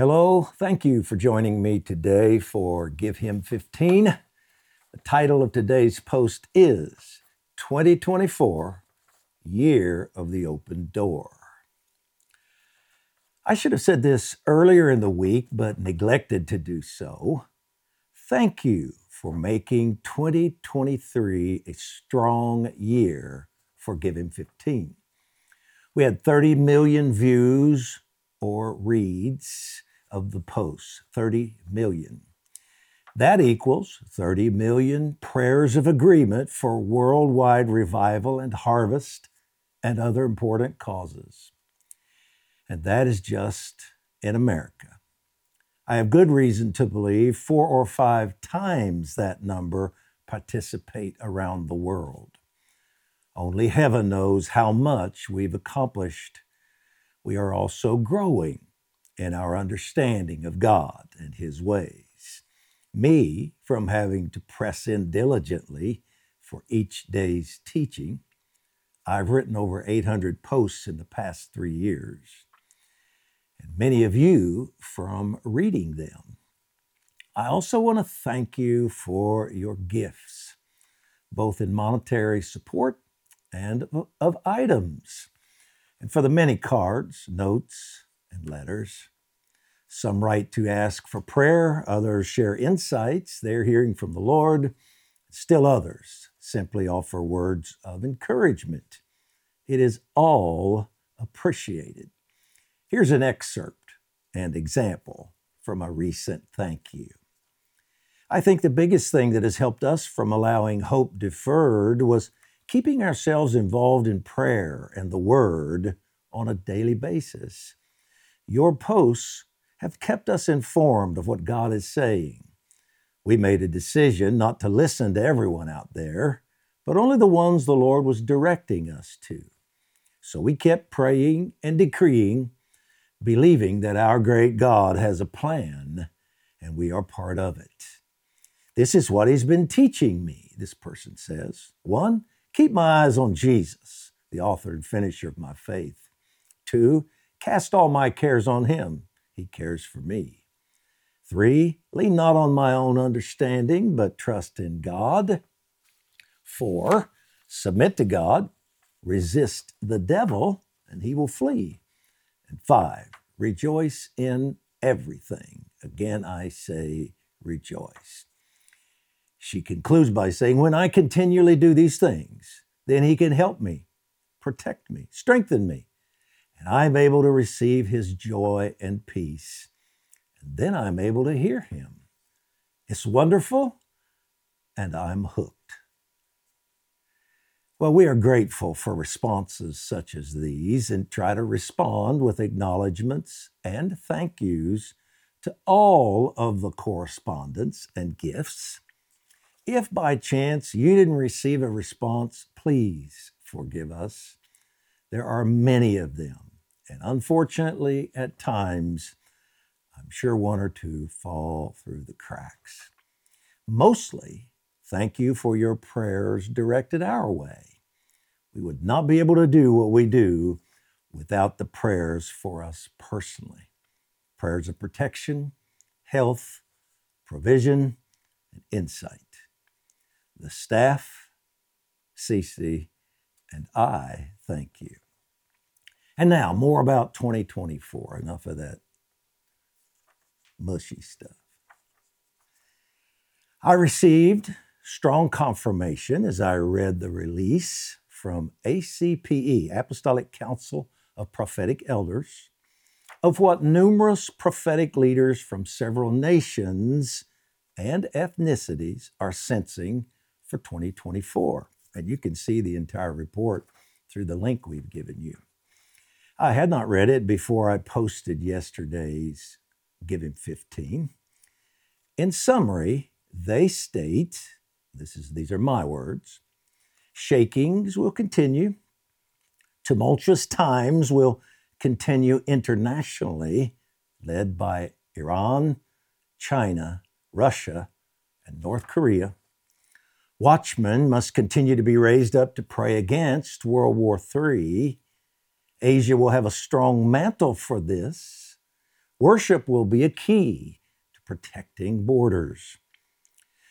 Hello, thank you for joining me today for Give Him 15. The title of today's post is 2024 Year of the Open Door. I should have said this earlier in the week, but neglected to do so. Thank you for making 2023 a strong year for Give Him 15. We had 30 million views or reads of the posts 30 million. That equals 30 million prayers of agreement for worldwide revival and harvest and other important causes. And that is just in America. I have good reason to believe four or five times that number participate around the world. Only heaven knows how much we've accomplished. We are also growing in our understanding of God and His ways. Me, from having to press in diligently for each day's teaching, I've written over 800 posts in the past three years, and many of you from reading them. I also want to thank you for your gifts, both in monetary support and of items, and for the many cards, notes, and letters. Some write to ask for prayer, others share insights they're hearing from the Lord. Still others simply offer words of encouragement. It is all appreciated. Here's an excerpt and example from a recent thank you. I think the biggest thing that has helped us from allowing hope deferred was keeping ourselves involved in prayer and the Word on a daily basis. Your posts have kept us informed of what God is saying. We made a decision not to listen to everyone out there, but only the ones the Lord was directing us to. So we kept praying and decreeing, believing that our great God has a plan and we are part of it. This is what He's been teaching me, this person says. One, keep my eyes on Jesus, the author and finisher of my faith. Two, cast all my cares on Him he cares for me. Three, lean not on my own understanding, but trust in God. Four, submit to God, resist the devil, and he will flee. And five, rejoice in everything. Again, I say rejoice. She concludes by saying, When I continually do these things, then he can help me, protect me, strengthen me, and I'm able to receive his joy and peace. And then I'm able to hear him. It's wonderful, and I'm hooked. Well, we are grateful for responses such as these and try to respond with acknowledgments and thank yous to all of the correspondence and gifts. If by chance you didn't receive a response, please forgive us. There are many of them. And unfortunately, at times, I'm sure one or two fall through the cracks. Mostly, thank you for your prayers directed our way. We would not be able to do what we do without the prayers for us personally prayers of protection, health, provision, and insight. The staff, Ceci, and I thank you. And now, more about 2024. Enough of that mushy stuff. I received strong confirmation as I read the release from ACPE, Apostolic Council of Prophetic Elders, of what numerous prophetic leaders from several nations and ethnicities are sensing for 2024. And you can see the entire report through the link we've given you. I had not read it before I posted yesterday's Give Him 15. In summary, they state this is, these are my words shakings will continue, tumultuous times will continue internationally, led by Iran, China, Russia, and North Korea. Watchmen must continue to be raised up to pray against World War III Asia will have a strong mantle for this. Worship will be a key to protecting borders.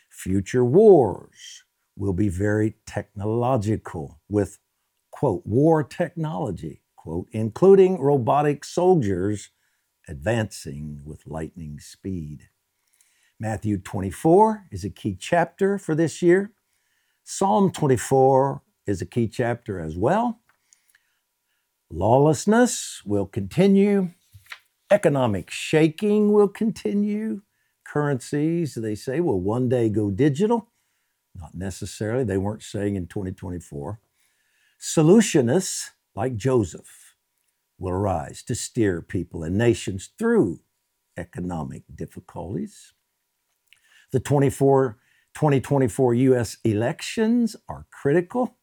Future wars will be very technological with, quote, war technology, quote, including robotic soldiers advancing with lightning speed. Matthew 24 is a key chapter for this year. Psalm 24 is a key chapter as well. Lawlessness will continue. Economic shaking will continue. Currencies, they say, will one day go digital. Not necessarily. They weren't saying in 2024. Solutionists like Joseph will arise to steer people and nations through economic difficulties. The 24, 2024 US elections are critical,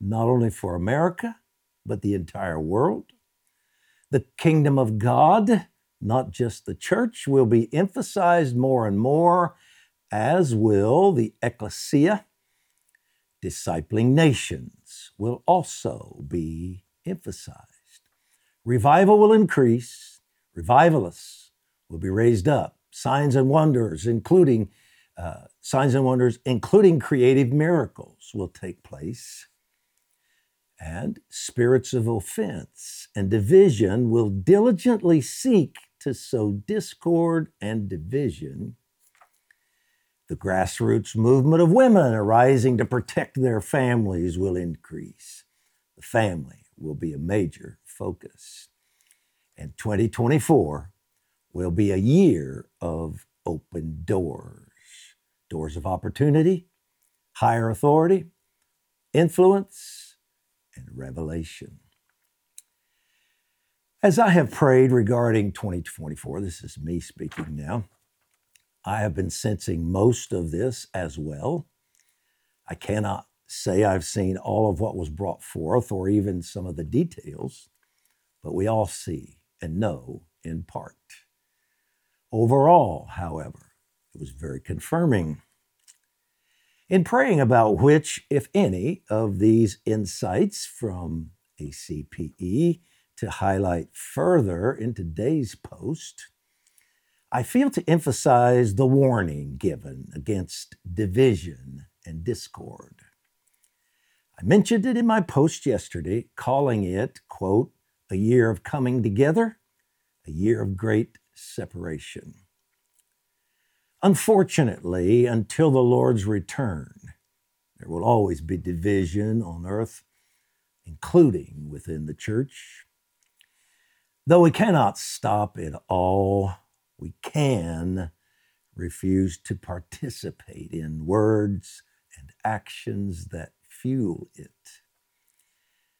not only for America, but the entire world. The kingdom of God, not just the church, will be emphasized more and more, as will the ecclesia. Discipling nations will also be emphasized. Revival will increase, revivalists will be raised up, signs and wonders, including uh, signs and wonders, including creative miracles, will take place. And spirits of offense and division will diligently seek to sow discord and division. The grassroots movement of women arising to protect their families will increase. The family will be a major focus. And 2024 will be a year of open doors doors of opportunity, higher authority, influence, and revelation. As I have prayed regarding 2024, this is me speaking now, I have been sensing most of this as well. I cannot say I've seen all of what was brought forth or even some of the details, but we all see and know in part. Overall, however, it was very confirming. In praying about which, if any, of these insights from ACPE to highlight further in today's post, I feel to emphasize the warning given against division and discord. I mentioned it in my post yesterday, calling it, quote, a year of coming together, a year of great separation. Unfortunately, until the Lord's return, there will always be division on earth, including within the church. Though we cannot stop it all, we can refuse to participate in words and actions that fuel it.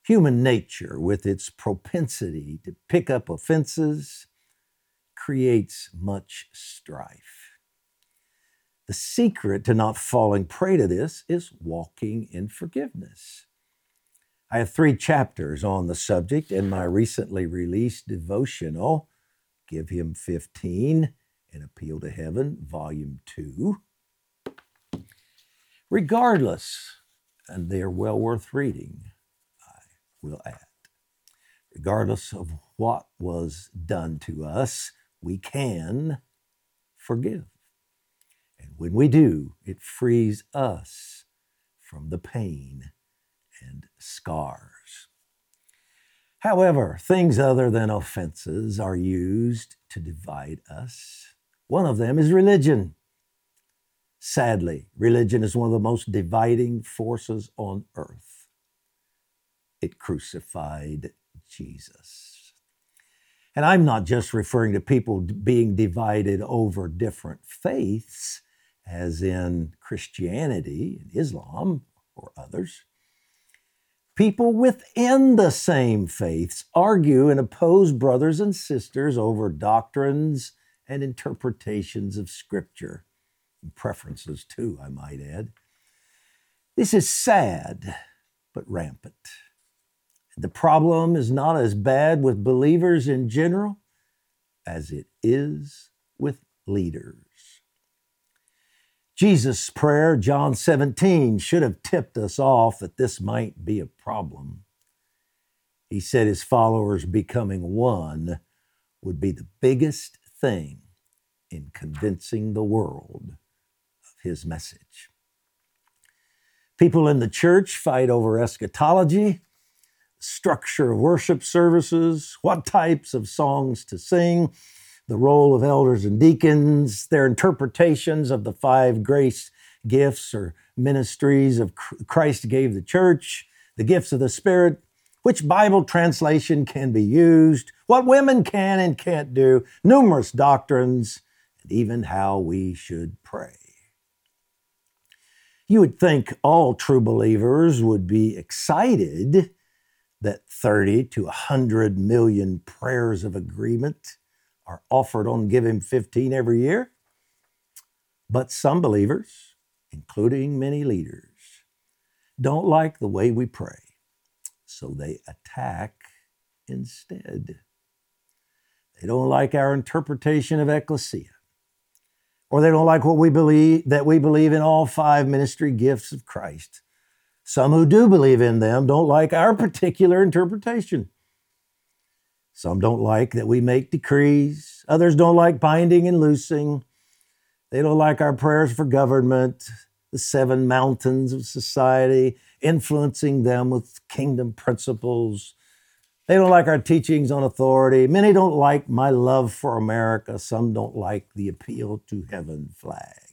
Human nature, with its propensity to pick up offenses, creates much strife. The secret to not falling prey to this is walking in forgiveness. I have three chapters on the subject in my recently released devotional, Give Him 15 and Appeal to Heaven, Volume 2. Regardless, and they are well worth reading, I will add. Regardless of what was done to us, we can forgive. When we do, it frees us from the pain and scars. However, things other than offenses are used to divide us. One of them is religion. Sadly, religion is one of the most dividing forces on earth. It crucified Jesus. And I'm not just referring to people being divided over different faiths as in Christianity and Islam or others. People within the same faiths argue and oppose brothers and sisters over doctrines and interpretations of Scripture, and preferences too, I might add. This is sad, but rampant. The problem is not as bad with believers in general as it is with leaders. Jesus' prayer, John 17, should have tipped us off that this might be a problem. He said his followers becoming one would be the biggest thing in convincing the world of his message. People in the church fight over eschatology, structure of worship services, what types of songs to sing, the role of elders and deacons, their interpretations of the five grace gifts or ministries of Christ gave the church, the gifts of the Spirit, which Bible translation can be used, what women can and can't do, numerous doctrines, and even how we should pray. You would think all true believers would be excited that 30 to 100 million prayers of agreement are offered on Give Him 15 every year. But some believers, including many leaders, don't like the way we pray, so they attack instead. They don't like our interpretation of ecclesia, or they don't like what we believe that we believe in all five ministry gifts of Christ. Some who do believe in them don't like our particular interpretation. Some don't like that we make decrees. Others don't like binding and loosing. They don't like our prayers for government, the seven mountains of society, influencing them with kingdom principles. They don't like our teachings on authority. Many don't like my love for America. Some don't like the appeal to heaven flag.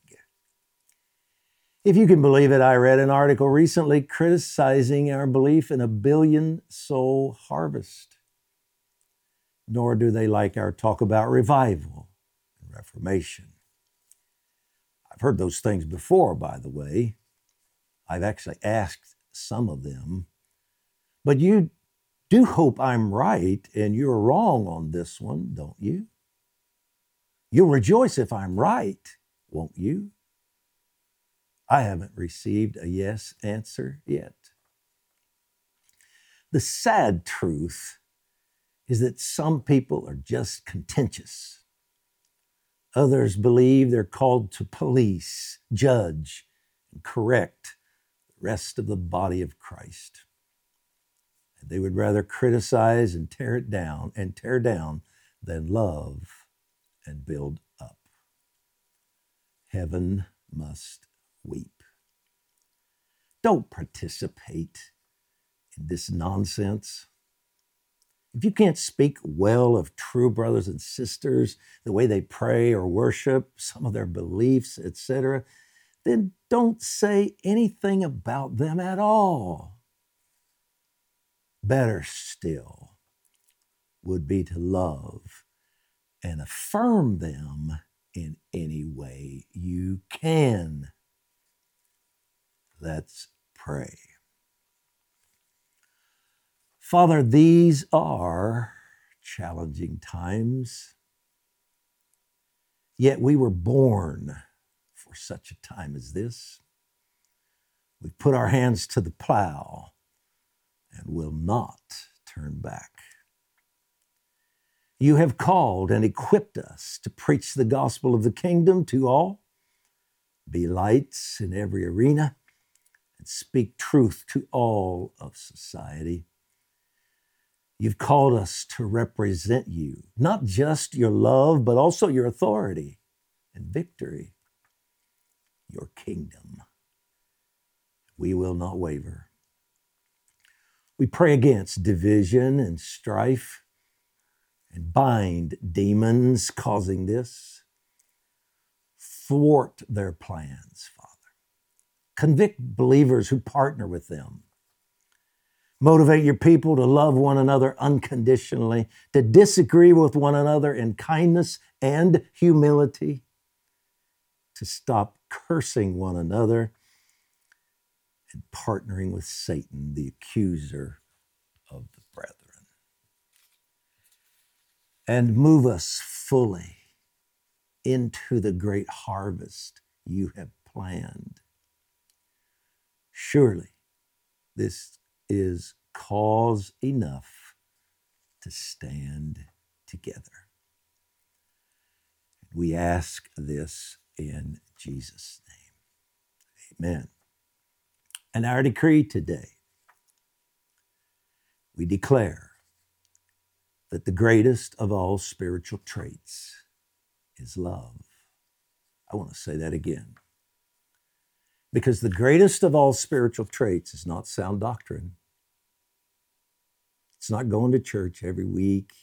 If you can believe it, I read an article recently criticizing our belief in a billion soul harvest. Nor do they like our talk about revival and reformation. I've heard those things before, by the way. I've actually asked some of them. But you do hope I'm right and you're wrong on this one, don't you? You'll rejoice if I'm right, won't you? I haven't received a yes answer yet. The sad truth is that some people are just contentious. Others believe they're called to police, judge, and correct the rest of the body of Christ. And they would rather criticize and tear it down and tear down than love and build up. Heaven must weep. Don't participate in this nonsense. If you can't speak well of true brothers and sisters, the way they pray or worship, some of their beliefs, etc., then don't say anything about them at all. Better still would be to love and affirm them in any way you can. Let's pray. Father, these are challenging times, yet we were born for such a time as this. We put our hands to the plow and will not turn back. You have called and equipped us to preach the gospel of the kingdom to all, be lights in every arena, and speak truth to all of society. You've called us to represent you, not just your love, but also your authority and victory, your kingdom. We will not waver. We pray against division and strife and bind demons causing this, thwart their plans, Father. Convict believers who partner with them. Motivate your people to love one another unconditionally, to disagree with one another in kindness and humility, to stop cursing one another and partnering with Satan, the accuser of the brethren. And move us fully into the great harvest you have planned Surely this is cause enough to stand together. We ask this in Jesus' name. Amen. And our decree today we declare that the greatest of all spiritual traits is love. I want to say that again. Because the greatest of all spiritual traits is not sound doctrine. It's not going to church every week.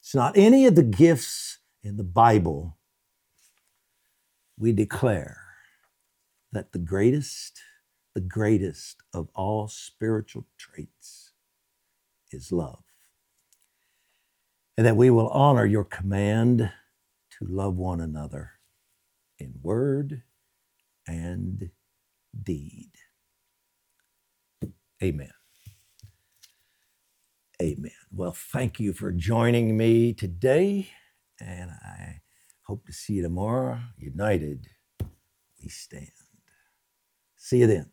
It's not any of the gifts in the Bible. We declare that the greatest, the greatest of all spiritual traits is love. And that we will honor your command to love one another in word and deed. Amen. Amen. Well, thank you for joining me today, and I hope to see you tomorrow. United, we stand. See you then.